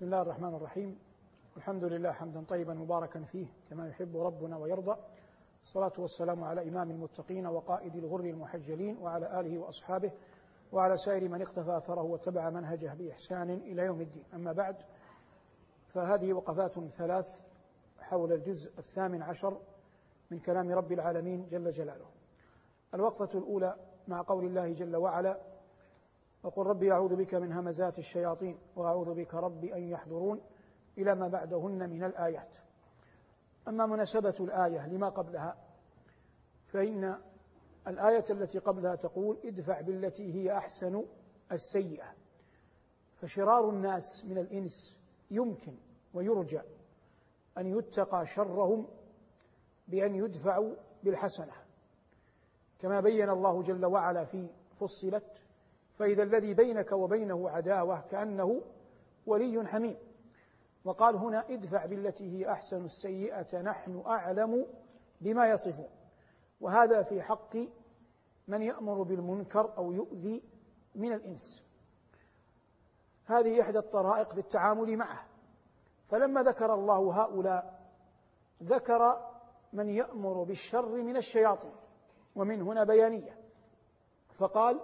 بسم الله الرحمن الرحيم. الحمد لله حمدا طيبا مباركا فيه كما يحب ربنا ويرضى. الصلاة والسلام على إمام المتقين وقائد الغر المحجلين وعلى آله وأصحابه وعلى سائر من اقتفى أثره واتبع منهجه بإحسان إلى يوم الدين. أما بعد فهذه وقفات ثلاث حول الجزء الثامن عشر من كلام رب العالمين جل جلاله. الوقفة الأولى مع قول الله جل وعلا وقل ربي أعوذ بك من همزات الشياطين وأعوذ بك ربي أن يحضرون إلى ما بعدهن من الآيات. أما مناسبة الآية لما قبلها فإن الآية التي قبلها تقول ادفع بالتي هي أحسن السيئة. فشرار الناس من الإنس يمكن ويرجى أن يتقى شرهم بأن يدفعوا بالحسنة. كما بين الله جل وعلا في فصلت فإذا الذي بينك وبينه عداوة كأنه ولي حميم. وقال هنا ادفع بالتي هي أحسن السيئة نحن أعلم بما يصفون. وهذا في حق من يأمر بالمنكر أو يؤذي من الإنس. هذه إحدى الطرائق في التعامل معه. فلما ذكر الله هؤلاء ذكر من يأمر بالشر من الشياطين. ومن هنا بيانية. فقال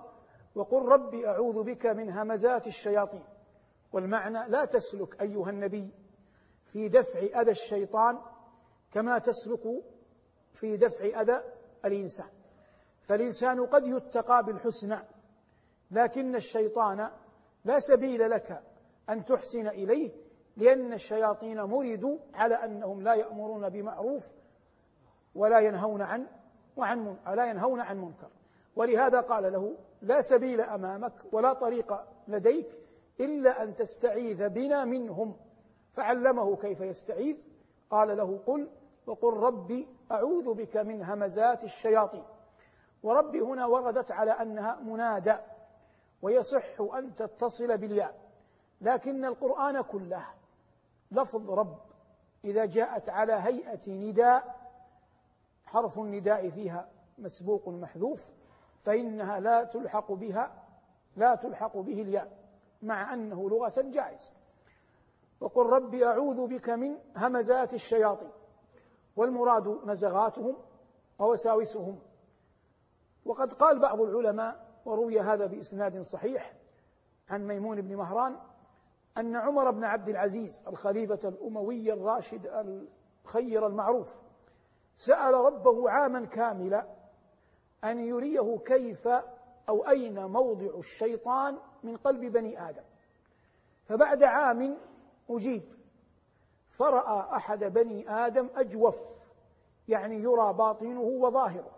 وقل رب أعوذ بك من همزات الشياطين. والمعنى لا تسلك أيها النبي في دفع أذى الشيطان كما تسلك في دفع أذى الإنسان. فالإنسان قد يتقى بالحسنى لكن الشيطان لا سبيل لك أن تحسن إليه لأن الشياطين مردوا على أنهم لا يأمرون بمعروف ولا ينهون عن وعن لا ينهون عن منكر. ولهذا قال له لا سبيل أمامك ولا طريق لديك إلا أن تستعيذ بنا منهم. فعلمه كيف يستعيذ. قال له قل وقل ربي أعوذ بك من همزات الشياطين. وربي هنا وردت على أنها منادى ويصح أن تتصل بالياء. لكن القرآن كله لفظ رب إذا جاءت على هيئة نداء حرف النداء فيها مسبوق محذوف فإنها لا تلحق بها لا تلحق به الياء مع أنه لغة جائز وقل رب أعوذ بك من همزات الشياطين والمراد نزغاتهم ووساوسهم. وقد قال بعض العلماء وروي هذا بإسناد صحيح عن ميمون بن مهران أن عمر بن عبد العزيز الخليفة الأموي الراشد الخير المعروف سأل ربه عاما كاملا أن يريه كيف أو أين موضع الشيطان من قلب بني آدم. فبعد عام أجيب فرأى أحد بني آدم أجوف يعني يرى باطنه وظاهره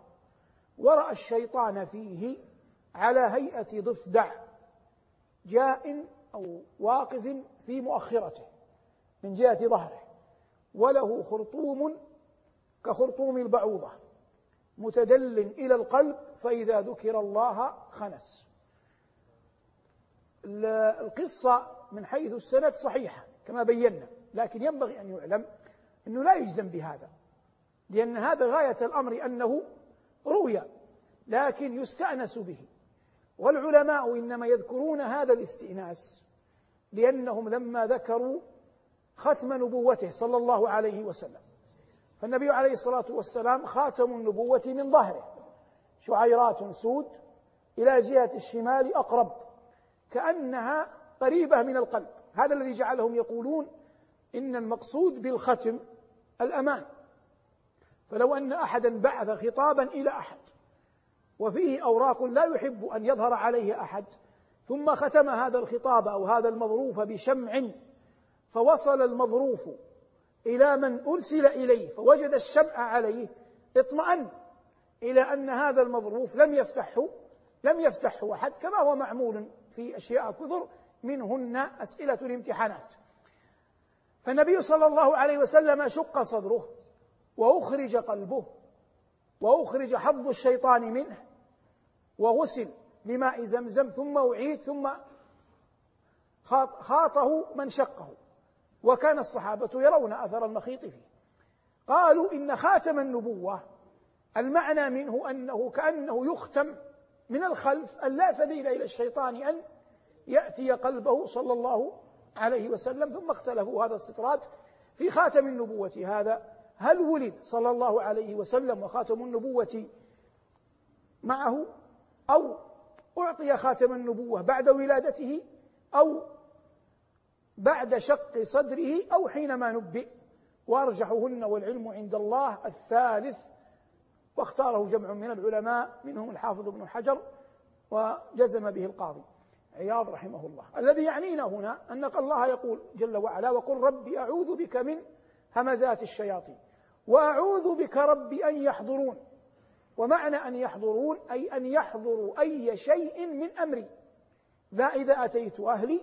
ورأى الشيطان فيه على هيئة ضفدع جاء أو واقف في مؤخرته من جهة ظهره وله خرطوم كخرطوم البعوضة. متدل إلى القلب فإذا ذكر الله خنس. القصة من حيث السند صحيحة كما بينا لكن ينبغي أن يعلم أنه لا يجزم بهذا لأن هذا غاية الأمر أنه روي لكن يستأنس به. والعلماء إنما يذكرون هذا الاستئناس لأنهم لما ذكروا ختم نبوته صلى الله عليه وسلم. فالنبي عليه الصلاة والسلام خاتم النبوة من ظهره. شعيرات سود إلى جهة الشمال أقرب كأنها قريبة من القلب. هذا الذي جعلهم يقولون إن المقصود بالختم الأمان. فلو أن أحدا بعث خطابا إلى أحد وفيه أوراق لا يحب أن يظهر عليه أحد ثم ختم هذا الخطاب أو هذا المظروف بشمع فوصل المظروف إلى من أرسل إليه فوجد الشمع عليه. اطمأن إلى أن هذا المظروف لم يفتحه لم يفتحه أحد كما هو معمول في أشياء كثر منهن أسئلة الامتحانات. فالنبي صلى الله عليه وسلم شق صدره وأخرج قلبه وأخرج حظ الشيطان منه وغسل بماء زمزم ثم أعيد ثم خاطه من شقه. وكان الصحابة يرون أثر المخيط فيه. قالوا إن خاتم النبوة المعنى منه أنه كأنه يختم من الخلف أن لا سبيل إلى الشيطان أن يأتي قلبه صلى الله عليه وسلم ثم اختلفوا هذا استطراد في خاتم النبوة هذا. هل ولد صلى الله عليه وسلم وخاتم النبوة معه؟ أو أعطي خاتم النبوة بعد ولادته؟ أو بعد شق صدره أو حينما نبئ. وأرجحهن والعلم عند الله الثالث. واختاره جمع من العلماء منهم الحافظ ابن حجر وجزم به القاضي. عياض رحمه الله. الذي يعنينا هنا أن الله يقول جل وعلا وقل ربي أعوذ بك من همزات الشياطين وأعوذ بك ربي أن يحضرون. ومعنى أن يحضرون أي أن يحضروا أي شيء من أمري. لا إذا أتيت أهلي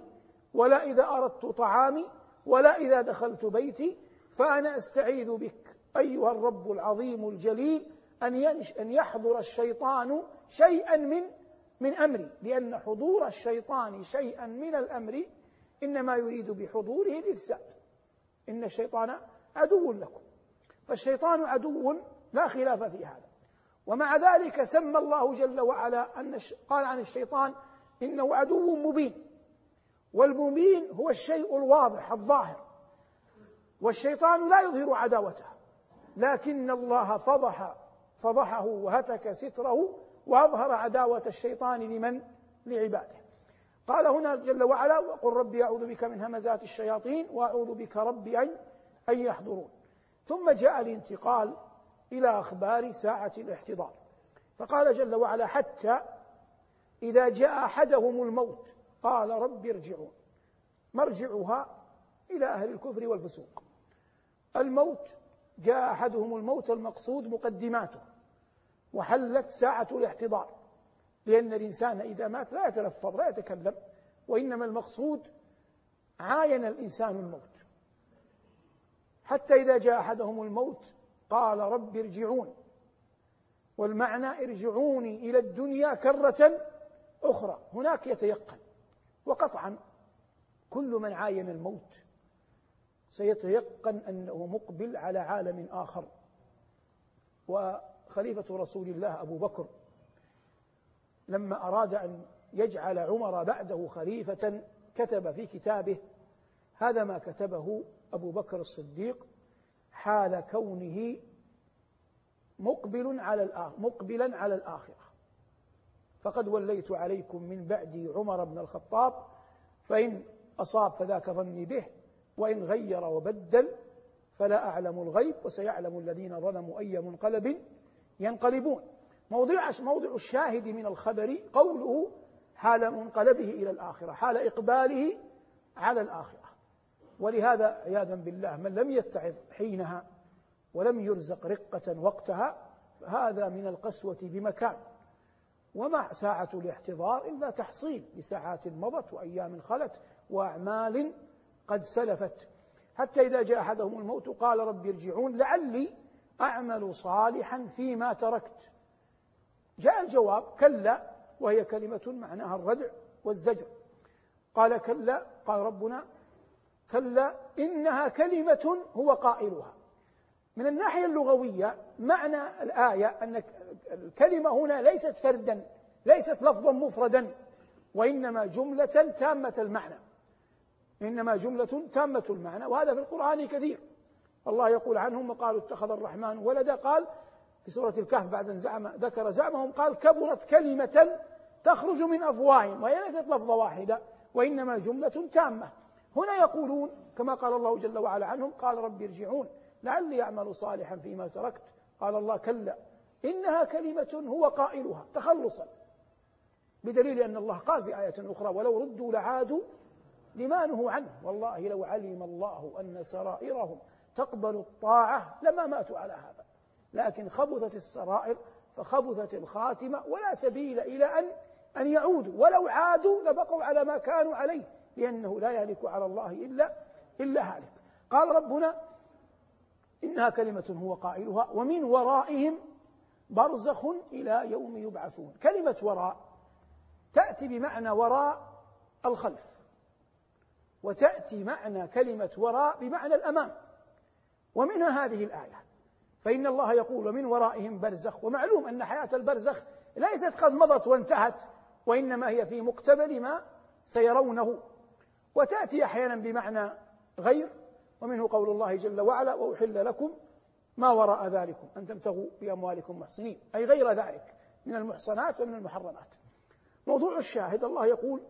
ولا إذا أردت طعامي ولا إذا دخلت بيتي فأنا أستعيذ بك. أيها الرب العظيم الجليل أن أن يحضر الشيطان شيئا من من أمري. لأن حضور الشيطان شيئا من الأمر إنما يريد بحضوره الإفساد. إن الشيطان عدو لكم. فالشيطان عدو لا خلاف في هذا. ومع ذلك سمى الله جل وعلا أن قال عن الشيطان إنه عدو مبين. والمبين هو الشيء الواضح الظاهر. والشيطان لا يظهر عداوته. لكن الله فضح فضحه وهتك ستره وأظهر عداوة الشيطان لمن؟ لعباده. قال هنا جل وعلا وقل ربي أعوذ بك من همزات الشياطين وأعوذ بك ربي أن أن يحضرون. ثم جاء الانتقال إلى أخبار ساعة الاحتضار. فقال جل وعلا حتى إذا جاء أحدهم الموت قال رب ارجعون. مرجعها إلى أهل الكفر والفسوق. الموت جاء أحدهم الموت المقصود مقدماته. وحلت ساعة الاحتضار. لأن الإنسان إذا مات لا يتلفظ لا يتكلم. وإنما المقصود عاين الإنسان الموت. حتى إذا جاء أحدهم الموت قال رب ارجعون. والمعنى ارجعوني إلى الدنيا كرة أخرى. هناك يتيقن. وقطعا كل من عاين الموت سيتيقن أنه مقبل على عالم آخر. وخليفة رسول الله أبو بكر لما أراد أن يجعل عمر بعده خليفة كتب في كتابه هذا ما كتبه أبو بكر الصديق حال كونه مقبل على مقبلا على الآخرة. فقد وليت عليكم من بعدي عمر بن الخطاب فإن أصاب فذاك ظني به وإن غير وبدل فلا أعلم الغيب وسيعلم الذين ظلموا أي منقلب ينقلبون. موضع موضع الشاهد من الخبر قوله حال منقلبه إلى الآخرة حال إقباله على الآخرة. ولهذا عياذا بالله من لم يتعظ حينها ولم يرزق رقة وقتها فهذا من القسوة بمكان. وما ساعة الاحتضار إلا تحصيل لساعات مضت وأيام خلت وأعمال قد سلفت. حتى إذا جاء أحدهم الموت قال رب ارجعون لعلي أعمل صالحا فيما تركت. جاء الجواب كلا وهي كلمة معناها الردع والزجر. قال كلا قال ربنا كلا إنها كلمة هو قائلها. من الناحية اللغوية معنى الآية أن الكلمة هنا ليست فردا ليست لفظا مفردا وإنما جملة تامة المعنى. إنما جملة تامة المعنى وهذا في القرآن كثير. الله يقول عنهم وقالوا اتخذ الرحمن ولدا قال في سورة الكهف بعد أن زعم ذكر زعمهم قال كبرت كلمة تخرج من أفواههم وهي ليست لفظة واحدة وإنما جملة تامة. هنا يقولون كما قال الله جل وعلا عنهم قال رب ارجعون. لعلي أعمل صالحا فيما تركت. قال الله كلا إنها كلمة هو قائلها تخلصا بدليل أن الله قال في آية أخرى ولو ردوا لعادوا لما نهوا عنه. والله لو علم الله أن سرائرهم تقبل الطاعة لما ماتوا على هذا. لكن خبثت السرائر فخبثت الخاتمة ولا سبيل إلى أن أن يعودوا. ولو عادوا لبقوا على ما كانوا عليه لأنه لا يهلك على الله إلا إلا هالك. قال ربنا إنها كلمة هو قائلها ومن ورائهم برزخ إلى يوم يبعثون. كلمة وراء تأتي بمعنى وراء الخلف وتأتي معنى كلمة وراء بمعنى الأمام ومنها هذه الآية. فإن الله يقول ومن ورائهم برزخ ومعلوم أن حياة البرزخ ليست قد مضت وانتهت وإنما هي في مقتبل ما سيرونه. وتأتي أحيانا بمعنى غير ومنه قول الله جل وعلا وأحل لكم ما وراء ذلكم أن تبتغوا بأموالكم محسنين. أي غير ذلك من المحصنات ومن المحرمات. موضوع الشاهد الله يقول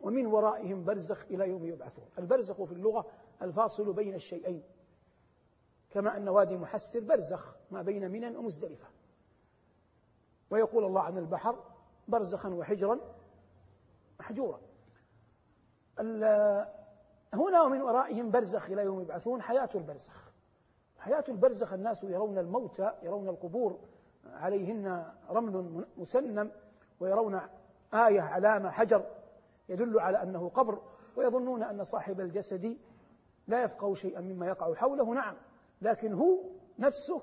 ومن ورائهم برزخ إلى يوم يبعثون. البرزخ في اللغة الفاصل بين الشيئين. كما أن وادي محسر برزخ ما بين منى ومزدلفة. ويقول الله عن البحر برزخا وحجرا محجورا. هنا ومن ورائهم برزخ إلى يوم يبعثون حياة البرزخ. حياة البرزخ الناس يرون الموتى يرون القبور. عليهن رمل مسنم ويرون آية علامة حجر يدل على أنه قبر ويظنون أن صاحب الجسد لا يفقه شيئا مما يقع حوله. نعم لكن هو نفسه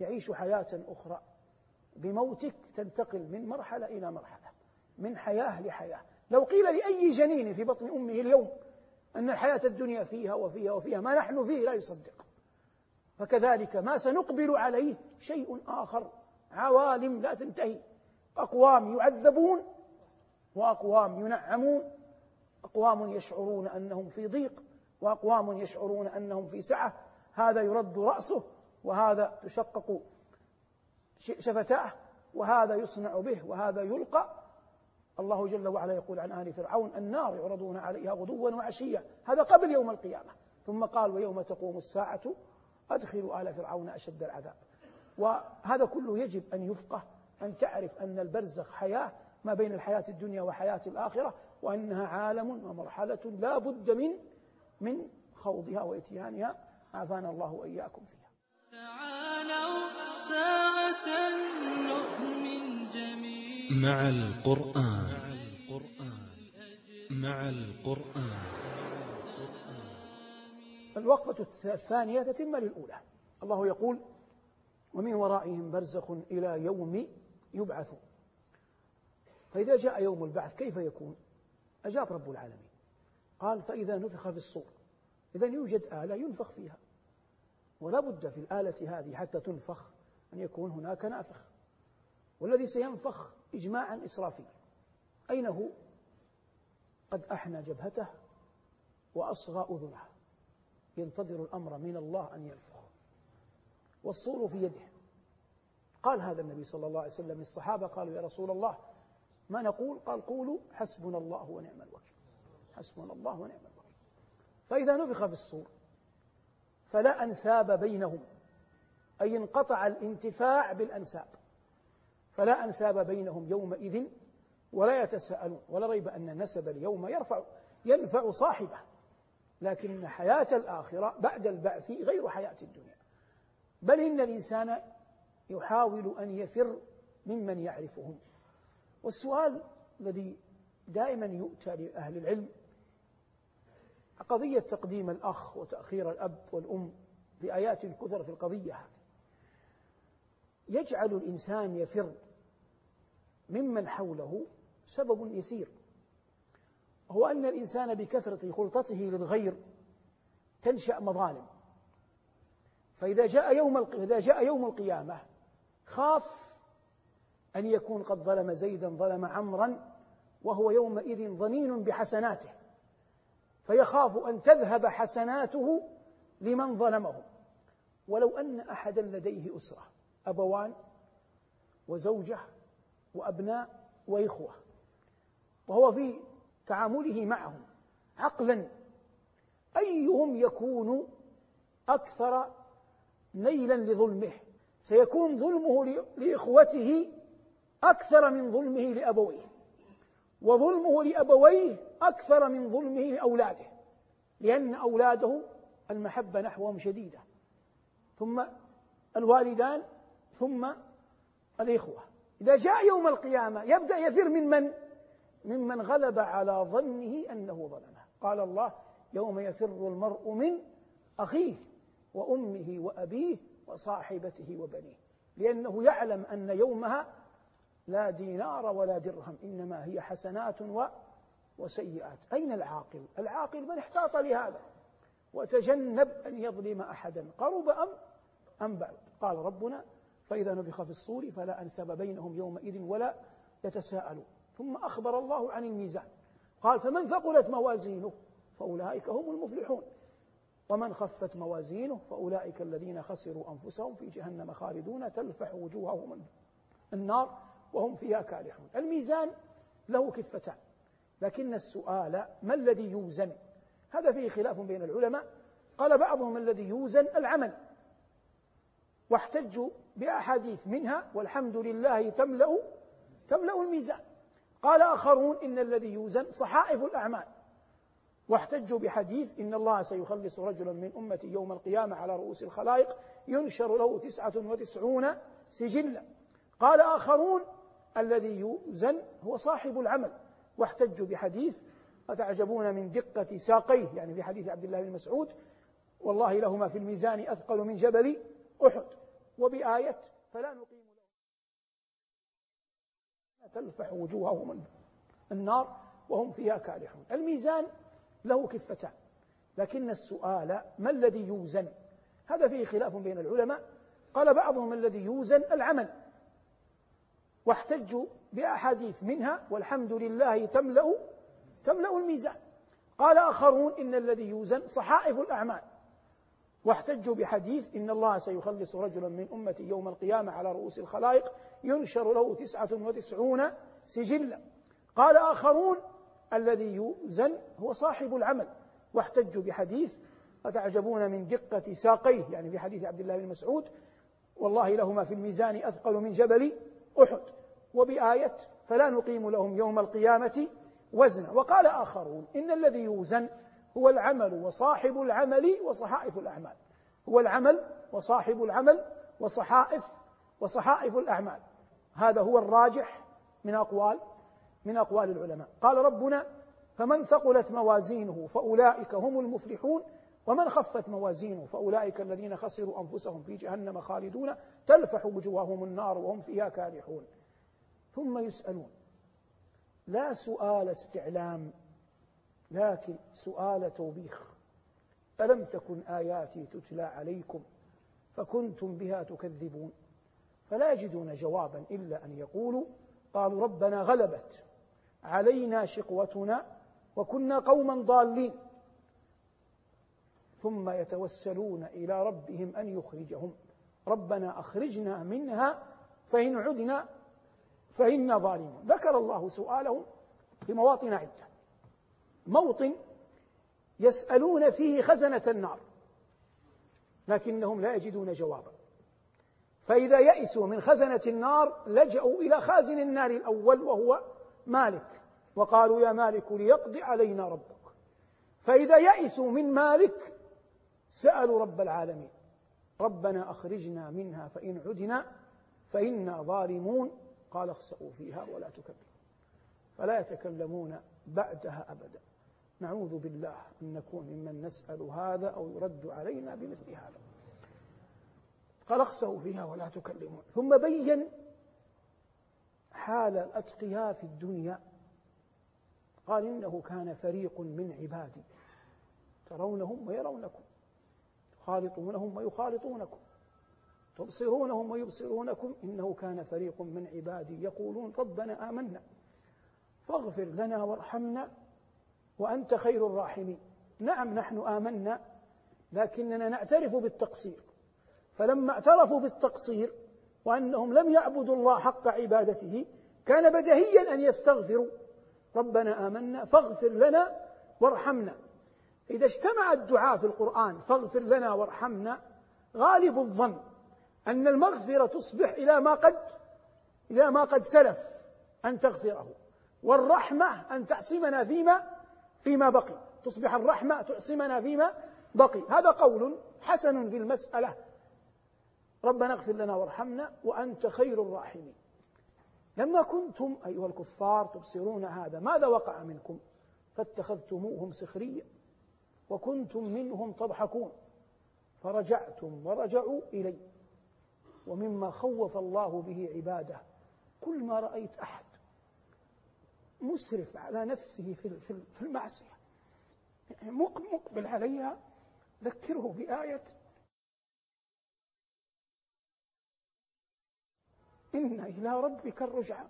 يعيش حياة أخرى. بموتك تنتقل من مرحلة إلى مرحلة من حياة لحياة. لو قيل لأي جنين في بطن أمه اليوم أن الحياة الدنيا فيها وفيها وفيها ما نحن فيه لا يصدق. فكذلك ما سنقبل عليه شيء آخر. عوالم لا تنتهي. أقوام يعذبون وأقوام ينعمون. أقوام يشعرون أنهم في ضيق وأقوام يشعرون أنهم في سعة. هذا يرد رأسه وهذا تشقق شفتاه وهذا يصنع به وهذا يلقى. الله جل وعلا يقول عن آل فرعون النار يعرضون عليها غدوا وعشيا هذا قبل يوم القيامة. ثم قال ويوم تقوم الساعة أدخلوا آل فرعون أشد العذاب. وهذا كله يجب أن يفقه أن تعرف أن البرزخ حياة ما بين الحياة الدنيا وحياة الآخرة وأنها عالم ومرحلة لا بد من من خوضها وإتيانها. عافانا الله وإياكم فيها. تعالوا ساعة نؤمن مع القرآن. مع القرآن. الوقفة الثانية تتم للأولى. الله يقول ومن ورائهم برزخ إلى يوم يبعثون. فإذا جاء يوم البعث كيف يكون؟ أجاب رب العالمين. قال فإذا نفخ في الصور. إذا يوجد آلة ينفخ فيها. ولا بد في الآلة هذه حتى تنفخ أن يكون هناك نافخ. والذي سينفخ إجماعا إسرافيل أين هو؟ قد أحنى جبهته وأصغى أذنه. ينتظر الأمر من الله أن ينفخ والصور في يده. قال هذا النبي صلى الله عليه وسلم للصحابة قالوا يا رسول الله ما نقول؟ قال قولوا حسبنا الله ونعم الوكيل. حسبنا الله ونعم الوكيل. فإذا نفخ في الصور فلا أنساب بينهم أي انقطع الانتفاع بالأنساب. فلا أنساب بينهم يومئذ ولا يتساءلون ولا ريب أن النسب اليوم يرفع ينفع صاحبه. لكن حياة الآخرة بعد البعث غير حياة الدنيا. بل إن الإنسان يحاول أن يفر ممن يعرفهم. والسؤال الذي دائما يؤتى لأهل العلم قضية تقديم الأخ وتأخير الأب والأم في آيات كثر في القضية هذه. يجعل الإنسان يفر ممن حوله سبب يسير. هو أن الإنسان بكثرة خلطته للغير تنشأ مظالم. فإذا جاء يوم إذا جاء يوم القيامة خاف أن يكون قد ظلم زيدا ظلم عمرا وهو يومئذ ظنين بحسناته. فيخاف أن تذهب حسناته لمن ظلمه. ولو أن أحدا لديه أسرة. أبوان وزوجة وأبناء وإخوة وهو في تعامله معهم عقلا. أيهم يكون أكثر نيلا لظلمه؟ سيكون ظلمه لإخوته أكثر من ظلمه لأبويه وظلمه لأبويه أكثر من ظلمه لأولاده لأن أولاده المحبة نحوهم شديدة. ثم الوالدان ثم الإخوة. إذا جاء يوم القيامة يبدأ يفر من من؟ ممن غلب على ظنه أنه ظلمه. قال الله يوم يفر المرء من أخيه وأمه وأبيه وصاحبته وبنيه. لأنه يعلم أن يومها لا دينار ولا درهم إنما هي حسنات و وسيئات. أين العاقل؟ العاقل من احتاط لهذا؟ وتجنب أن يظلم أحدا. قرب أم أم بعد؟ قال ربنا فإذا نفخ في الصور فلا أنسب بينهم يومئذ ولا يتساءلون. ثم أخبر الله عن الميزان. قال فمن ثقلت موازينه فأولئك هم المفلحون. ومن خفت موازينه فأولئك الذين خسروا أنفسهم في جهنم خالدون تلفح وجوههم النار وهم فيها كالحون. الميزان له كفتان لكن السؤال ما الذي يوزن؟ هذا فيه خلاف بين العلماء. قال بعضهم الذي يوزن العمل. واحتجوا بأحاديث منها والحمد لله تملأ تملأ الميزان. قال آخرون إن الذي يوزن صحائف الأعمال. واحتجوا بحديث إن الله سيخلص رجلا من أمتي يوم القيامة على رؤوس الخلائق ينشر له تسعة وتسعون سجلا. قال آخرون الذي يوزن هو صاحب العمل. واحتجوا بحديث أتعجبون من دقة ساقيه يعني في حديث عبد الله بن مسعود والله لهما في الميزان أثقل من جبل أحد. وبآية فلا نقيم له. تلفح وجوههم النار وهم فيها كالحون الميزان له كفتان لكن السؤال ما الذي يوزن؟ هذا فيه خلاف بين العلماء. قال بعضهم الذي يوزن؟ العمل. واحتجوا بأحاديث منها والحمد لله تملأ تملأ الميزان. قال آخرون إن الذي يوزن صحائف الأعمال. واحتجوا بحديث إن الله سيخلص رجلا من أمتي يوم القيامة على رؤوس الخلائق ينشر له تسعة وتسعون سجلا. قال آخرون الذي يوزن هو صاحب العمل. واحتجوا بحديث أتعجبون من دقة ساقيه يعني في حديث عبد الله بن مسعود والله لهما في الميزان أثقل من جبل أحد وبآية فلا نقيم لهم يوم القيامة وزنا. وقال آخرون إن الذي يوزن هو العمل وصاحب العمل وصحائف الأعمال. هو العمل وصاحب العمل وصحائف وصحائف الأعمال. هذا هو الراجح من أقوال من أقوال العلماء. قال ربنا فمن ثقلت موازينه فأولئك هم المفلحون ومن خفت موازينه فأولئك الذين خسروا أنفسهم في جهنم خالدون تلفح وجوههم النار وهم فيها كالحون ثم يسألون لا سؤال استعلام لكن سؤال توبيخ. ألم تكن آياتي تتلى عليكم فكنتم بها تكذبون؟ فلا يجدون جوابا إلا أن يقولوا قالوا ربنا غلبت علينا شقوتنا وكنا قوما ضالين. ثم يتوسلون إلى ربهم أن يخرجهم. ربنا أخرجنا منها فإن عدنا فإنا ظالمون. ذكر الله سؤالهم في مواطن عدة. موطن يسألون فيه خزنة النار لكنهم لا يجدون جوابا. فإذا يئسوا من خزنة النار لجأوا إلى خازن النار الأول وهو مالك وقالوا يا مالك ليقض علينا ربك. فإذا يئسوا من مالك سألوا رب العالمين ربنا أخرجنا منها فإن عدنا فإنا ظالمون. قال اخسأوا فيها ولا تكلمون فلا يتكلمون بعدها أبدا. نعوذ بالله أن نكون ممن نسأل هذا أو يرد علينا بمثل هذا. قال اخسأوا فيها ولا تكلمون. ثم بين حال الأتقياء في الدنيا. قال إنه كان فريق من عبادي. ترونهم ويرونكم. تخالطونهم ويخالطونكم. تبصرونهم ويبصرونكم. إنه كان فريق من عبادي. يقولون ربنا آمنا. فاغفر لنا وارحمنا. وأنت خير الراحمين. نعم نحن آمنا لكننا نعترف بالتقصير. فلما اعترفوا بالتقصير وأنهم لم يعبدوا الله حق عبادته كان بدهيا أن يستغفروا. ربنا آمنا فاغفر لنا وارحمنا. إذا اجتمع الدعاء في القرآن فاغفر لنا وارحمنا غالب الظن أن المغفرة تصبح إلى ما قد إلى ما قد سلف أن تغفره. والرحمة أن تعصمنا فيما فيما بقي. تصبح الرحمة تعصمنا فيما بقي. هذا قول حسن في المسألة. ربنا اغفر لنا وارحمنا وأنت خير الراحمين. لما كنتم أيها الكفار تبصرون هذا ماذا وقع منكم؟ فاتخذتموهم سخريا وكنتم منهم تضحكون. فرجعتم ورجعوا إلي. ومما خوف الله به عباده. كل ما رأيت أحد مسرف على نفسه في المعصية. يعني مقبل عليها. ذكره بآية. إن إلى ربك الرجعى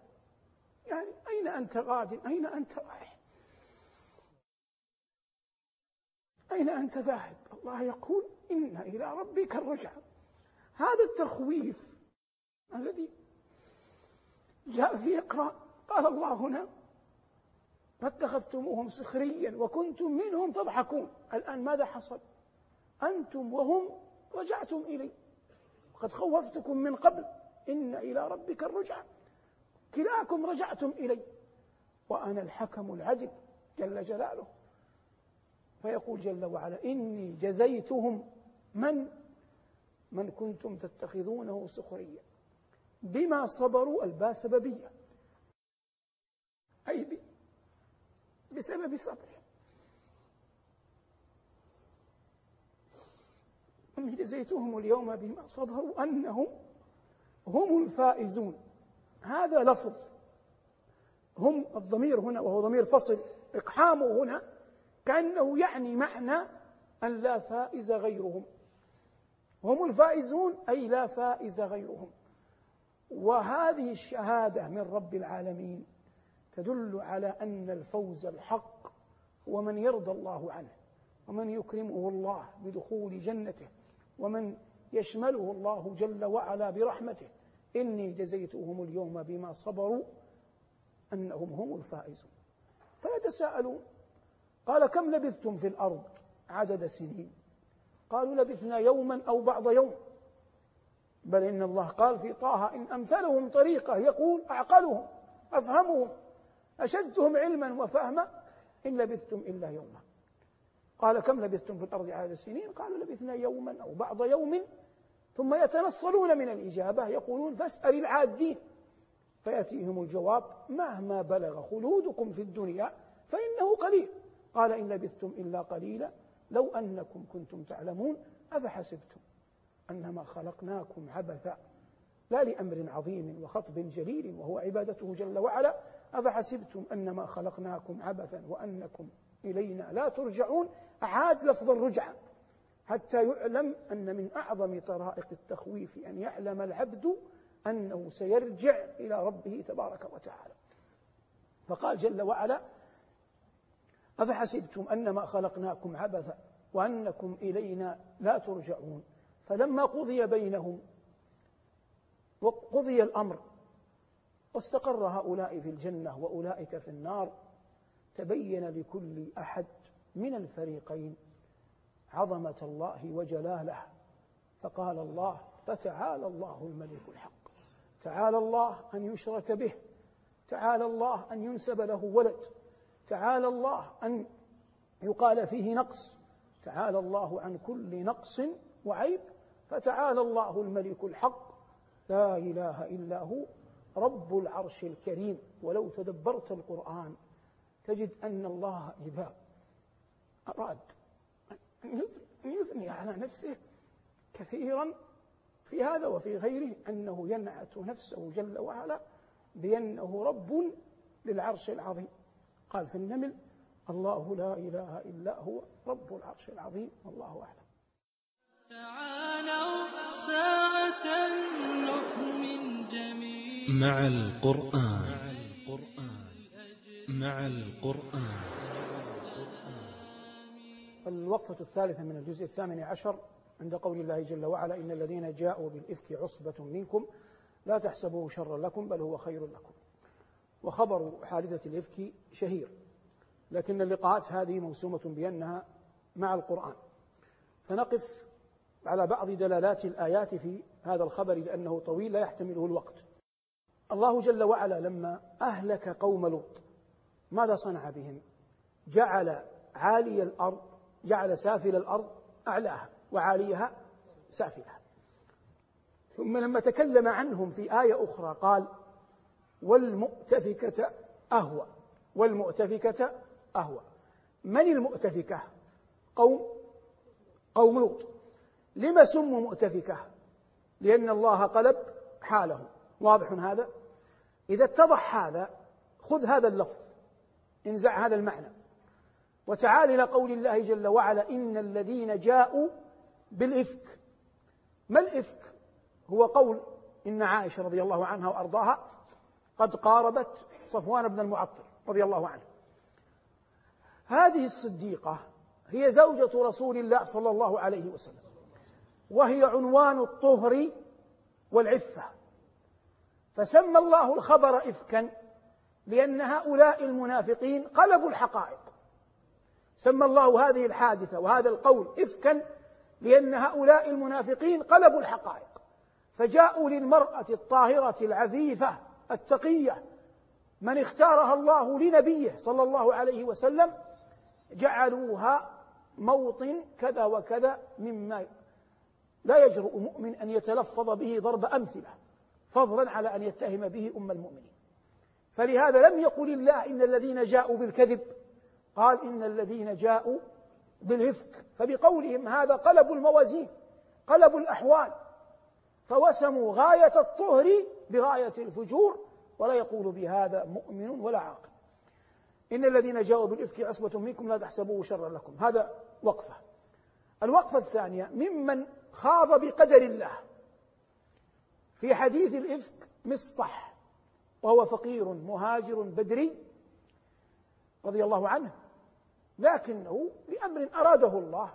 يعني أين أنت غاد أين أنت رايح؟ أين أنت ذاهب؟ الله يقول إن إلى ربك الرجعة. هذا التخويف الذي جاء في إقرأ. قال الله هنا فاتخذتموهم سخريا وكنتم منهم تضحكون. الآن ماذا حصل؟ أنتم وهم رجعتم إلي. وقد خوفتكم من قبل. إن إلى ربك الرجعة. كلاكم رجعتم إلي. وأنا الحكم العدل جل جلاله. فيقول جل وعلا إني جزيتهم من؟ من كنتم تتخذونه سخريا. بما صبروا الباء سببية أي بسبب صبرهم إني جزيتهم اليوم بما صبروا أنهم هم الفائزون. هذا لفظ. هم الضمير هنا وهو ضمير فصل. إقحامه هنا كأنه يعني معنى أن لا فائز غيرهم. هم الفائزون أي لا فائز غيرهم. وهذه الشهادة من رب العالمين. تدل على أن الفوز الحق هو من يرضى الله عنه ومن يكرمه الله بدخول جنته ومن يشمله الله جل وعلا برحمته. إني جزيتهم اليوم بما صبروا أنهم هم الفائزون. فيتساءلون قال كم لبثتم في الأرض عدد سنين؟ قالوا لبثنا يوما أو بعض يوم. بل إن الله قال في طه إن أمثلهم طريقة يقول أعقلهم أفهمهم. أشدهم علما وفهما إن لبثتم إلا يوما. قال كم لبثتم في الأرض عدد السنين قالوا لبثنا يوما أو بعض يوم ثم يتنصلون من الإجابة يقولون فاسأل العادين. فيأتيهم الجواب مهما بلغ خلودكم في الدنيا فإنه قليل. قال إن لبثتم إلا قليلا لو أنكم كنتم تعلمون أفحسبتم أنما خلقناكم عبثا لا لأمر عظيم وخطب جليل وهو عبادته جل وعلا. أفحسبتم أنما خلقناكم عبثا وأنكم إلينا لا ترجعون؟ أعاد لفظ الرجعة حتى يعلم أن من أعظم طرائق التخويف أن يعلم العبد أنه سيرجع إلى ربه تبارك وتعالى. فقال جل وعلا أفحسبتم أنما خلقناكم عبثا وأنكم إلينا لا ترجعون؟ فلما قضي بينهم وقضي الأمر واستقر هؤلاء في الجنة وأولئك في النار. تبين لكل أحد من الفريقين عظمة الله وجلاله. فقال الله فتعالى الله الملك الحق. تعالى الله أن يشرك به. تعالى الله أن ينسب له ولد. تعالى الله أن يقال فيه نقص. تعالى الله عن كل نقص وعيب. فتعالى الله الملك الحق. لا إله إلا هو. رب العرش الكريم ولو تدبرت القرآن تجد أن الله إذا أراد أن يثني على نفسه كثيرا في هذا وفي غيره أنه ينعت نفسه جل وعلا بأنه رب للعرش العظيم. قال في النمل الله لا إله إلا هو رب العرش العظيم والله أعلم. تعالوا ساعة نؤمن جميعا. مع القرآن. مع القرآن. الوقفة الثالثة من الجزء الثامن عشر عند قول الله جل وعلا إن الذين جاءوا بالإفك عصبة منكم لا تحسبوه شرا لكم بل هو خير لكم. وخبر حادثة الإفك شهير لكن اللقاءات هذه موسومة بأنها مع القرآن. فنقف على بعض دلالات الآيات في هذا الخبر لأنه طويل لا يحتمله الوقت. الله جل وعلا لما أهلك قوم لوط ماذا صنع بهم؟ جعل عالي الأرض جعل سافل الأرض أعلاها وعاليها سافلها. ثم لما تكلم عنهم في آية أخرى قال والمؤتفكة أهوى والمؤتفكة أهوى. من المؤتفكة؟ قوم قوم لوط. لما سموا مؤتفكة؟ لأن الله قلب حالهم واضح هذا؟ إذا اتضح هذا خذ هذا اللفظ انزع هذا المعنى. وتعال إلى قول الله جل وعلا إن الذين جاءوا بالإفك. ما الإفك؟ هو قول إن عائشة رضي الله عنها وأرضاها قد قاربت صفوان بن المعطل رضي الله عنه. هذه الصديقة هي زوجة رسول الله صلى الله عليه وسلم وهي عنوان الطهر والعفة. فسمى الله الخبر إفكا لأن هؤلاء المنافقين قلبوا الحقائق. سمى الله هذه الحادثة وهذا القول إفكا لأن هؤلاء المنافقين قلبوا الحقائق. فجاءوا للمرأة الطاهرة العفيفة التقية من اختارها الله لنبيه صلى الله عليه وسلم جعلوها موطن كذا وكذا مما لا يجرؤ مؤمن أن يتلفظ به ضرب أمثلة. فضلا على أن يتهم به أم المؤمنين. فلهذا لم يقل الله إن الذين جاءوا بالكذب قال إن الذين جاءوا بالإفك. فبقولهم هذا قلبوا الموازين قلبوا الأحوال. فوسموا غاية الطهر بغاية الفجور ولا يقول بهذا مؤمن ولا عاقل. إن الذين جاءوا بالإفك عصبة منكم لا تحسبوه شرا لكم. هذا وقفة. الوقفة الثانية ممن خاض بقدر الله. في حديث الإفك مصطح وهو فقير مهاجر بدري رضي الله عنه لكنه لأمر أراده الله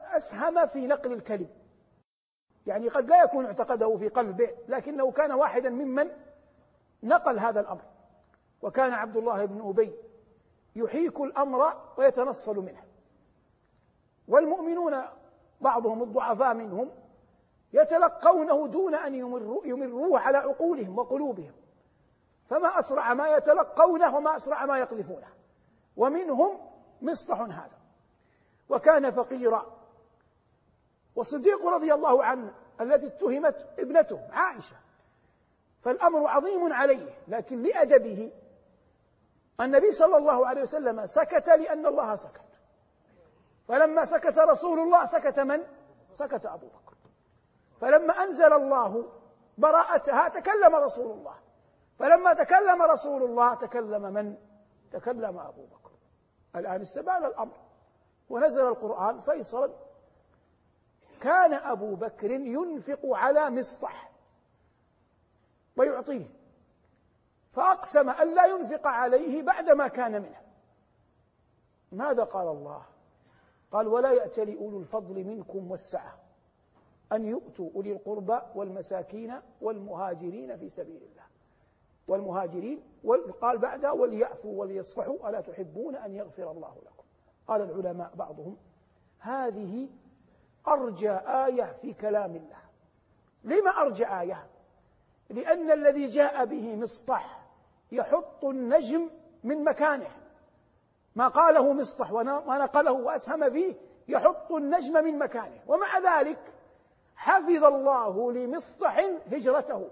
أسهم في نقل الكلم. يعني قد لا يكون اعتقده في قلبه لكنه كان واحدا ممن نقل هذا الأمر. وكان عبد الله بن أبي يحيك الأمر ويتنصل منه. والمؤمنون بعضهم الضعفاء منهم يتلقونه دون أن يمروه على عقولهم وقلوبهم. فما أسرع ما يتلقونه وما أسرع ما يقذفونه. ومنهم مصطح هذا. وكان فقيرا. والصديق رضي الله عنه التي اتهمت ابنته عائشة. فالأمر عظيم عليه لكن لأدبه النبي صلى الله عليه وسلم سكت لأن الله سكت. فلما سكت رسول الله سكت من؟ سكت أبو بكر. فلما أنزل الله براءتها تكلم رسول الله. فلما تكلم رسول الله تكلم من؟ تكلم أبو بكر. الآن استبان الأمر. ونزل القرآن فيصلا كان أبو بكر ينفق على مصطح ويعطيه فأقسم أن لا ينفق عليه بعدما كان منه. ماذا قال الله؟ قال ولا يأتل أولو الفضل منكم والسعة. أن يؤتوا أولي القربى والمساكين والمهاجرين في سبيل الله. والمهاجرين قال بعدها وليعفوا وليصفحوا ألا تحبون أن يغفر الله لكم؟ قال العلماء بعضهم هذه أرجى آية في كلام الله. لما أرجى آية؟ لأن الذي جاء به مصطح يحط النجم من مكانه. ما قاله مصطح ونقله وأسهم فيه يحط النجم من مكانه. ومع ذلك حفظ الله لمصطح هجرته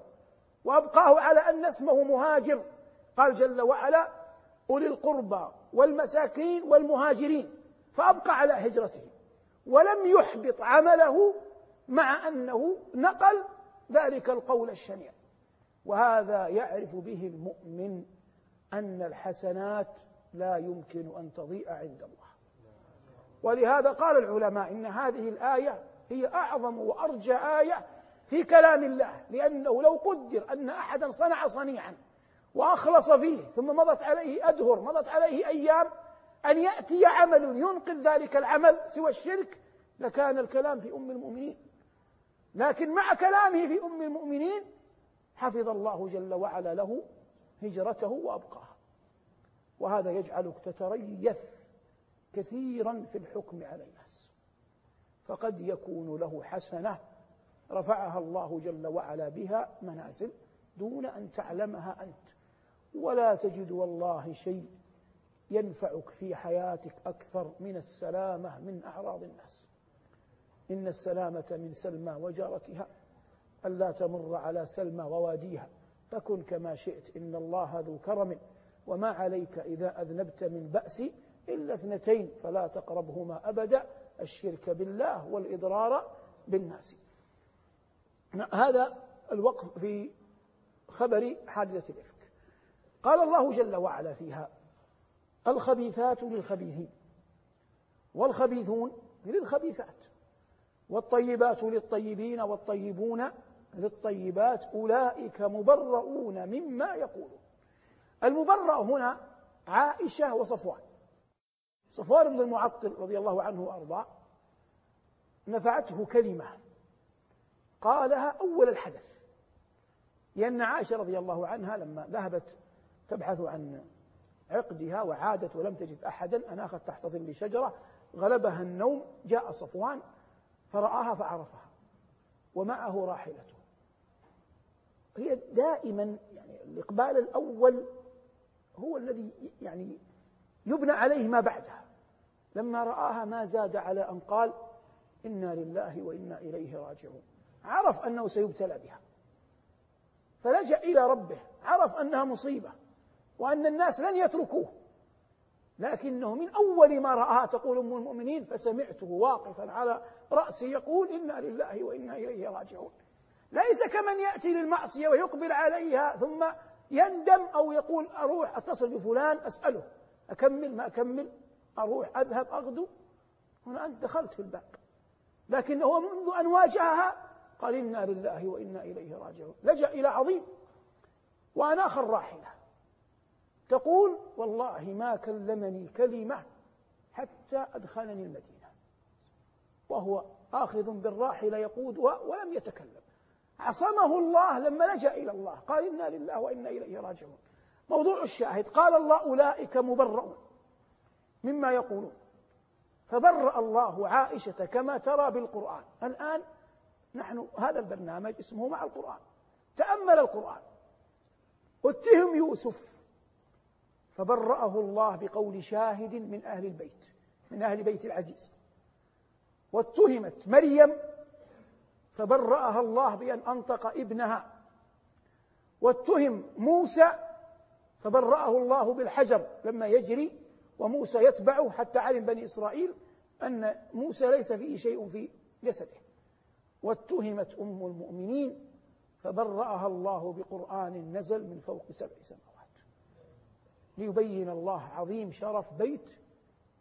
وأبقاه على أن اسمه مهاجر. قال جل وعلا أولي القربى والمساكين والمهاجرين. فأبقى على هجرته ولم يحبط عمله مع أنه نقل ذلك القول الشنيع. وهذا يعرف به المؤمن أن الحسنات لا يمكن أن تضيء عند الله. ولهذا قال العلماء إن هذه الآية هي أعظم وأرجى آية في كلام الله لأنه لو قدر أن أحدا صنع صنيعا وأخلص فيه ثم مضت عليه أدهر مضت عليه أيام أن يأتي عمل ينقذ ذلك العمل سوى الشرك لكان الكلام في أم المؤمنين. لكن مع كلامه في أم المؤمنين حفظ الله جل وعلا له هجرته وأبقاها. وهذا يجعلك تتريث كثيرا في الحكم الناس فقد يكون له حسنة رفعها الله جل وعلا بها منازل دون أن تعلمها أنت. ولا تجد والله شيء ينفعك في حياتك أكثر من السلامة من أعراض الناس. إن السلامة من سلمى وجارتها الا تمر على سلمى وواديها. فكن كما شئت إن الله ذو كرم. وما عليك إذا أذنبت من بأس إلا اثنتين فلا تقربهما أبدا. الشرك بالله والإضرار بالناس. هذا الوقف في خبر حادثة الإفك. قال الله جل وعلا فيها الخبيثات للخبيثين والخبيثون للخبيثات والطيبات للطيبين والطيبون للطيبات أولئك مبرؤون مما يقولون. المبرأ هنا عائشة وصفوان. صفوان بن المعطل رضي الله عنه وأرضاه نفعته كلمة قالها أول الحدث. لأن عائشة رضي الله عنها لما ذهبت تبحث عن عقدها وعادت ولم تجد أحدا أناخت تحت ظل شجرة غلبها النوم جاء صفوان فرآها فعرفها ومعه راحلته. هي دائما يعني الإقبال الأول هو الذي يعني يبنى عليه ما بعدها. لما رآها ما زاد على أن قال إنا لله وإنا إليه راجعون. عرف أنه سيبتلى بها. فلجأ إلى ربه عرف أنها مصيبة وأن الناس لن يتركوه. لكنه من أول ما رآها تقول أم المؤمنين فسمعته واقفا على رأسه يقول إنا لله وإنا إليه راجعون. ليس كمن يأتي للمعصية ويقبل عليها ثم يندم أو يقول أروح أتصل بفلان أسأله أكمل ما أكمل؟ أروح أذهب أغدو. هنا أنت دخلت في الباب. لكنه منذ أن واجهها قال إنا لله وإنا إليه راجعون. لجأ إلى عظيم وأناخ الراحلة تقول والله ما كلمني كلمة حتى أدخلني المدينة. وهو آخذ بالراحلة يقودها ولم يتكلم. عصمه الله لما لجأ إلى الله. قال إنا لله وإنا إليه راجعون. موضوع الشاهد. قال الله أولئك مبرؤون. مما يقولون. فبرأ الله عائشة كما ترى بالقرآن. الآن نحن هذا البرنامج اسمه مع القرآن. تأمل القرآن. أتهم يوسف. فبرأه الله بقول شاهد من أهل البيت من أهل بيت العزيز. واتهمت مريم. فبرأها الله بأن أنطق ابنها. واتهم موسى. فبرأه الله بالحجر لما يجري وموسى يتبعه حتى علم بني إسرائيل أن موسى ليس فيه شيء في جسده. واتهمت أم المؤمنين فبرأها الله بقرآن نزل من فوق سبع سماوات. ليبين الله عظيم شرف بيت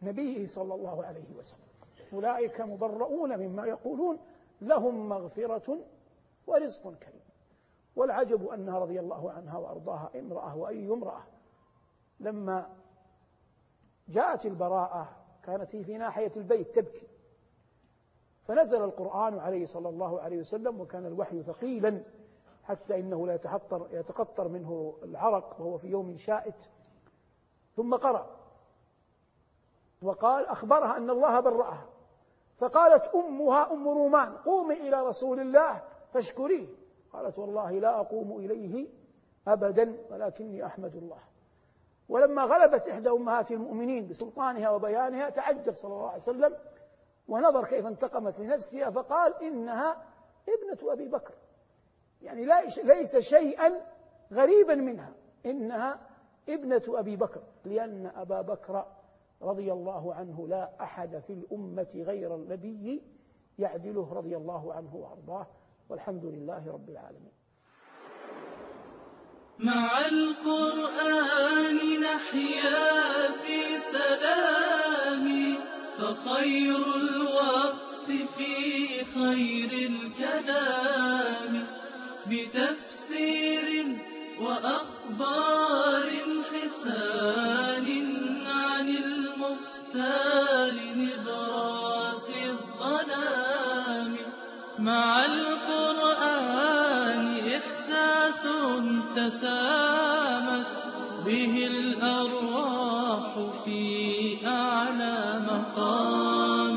نبيه صلى الله عليه وسلم. أولئك مبرؤون مما يقولون لهم مغفرة ورزق كريم. والعجب أنها رضي الله عنها وأرضاها امرأة وأي امرأة. لما جاءت البراءة كانت هي في ناحية البيت تبكي. فنزل القرآن عليه صلى الله عليه وسلم وكان الوحي ثقيلا حتى إنه لا يتحطر يتقطر منه العرق وهو في يوم شائت. ثم قرأ. وقال أخبرها أن الله برأها. فقالت أمها أم رومان قومي إلى رسول الله فاشكريه. قالت والله لا أقوم إليه أبدا ولكني أحمد الله. ولما غلبت إحدى أمهات المؤمنين بسلطانها وبيانها تعجب صلى الله عليه وسلم ونظر كيف انتقمت لنفسها فقال إنها ابنة أبي بكر. يعني ليس شيئا غريبا منها إنها ابنة أبي بكر لأن أبا بكر رضي الله عنه لا أحد في الأمة غير النبي يعدله رضي الله عنه وأرضاه والحمد لله رب العالمين. مع القرآن نحيا في سلام فخير الوقت في خير الكلام. بتفسير وأخبار حسان عن المختار نبراس الظلام. مع إحساس تسامت به الأرواح في أعلى مقام.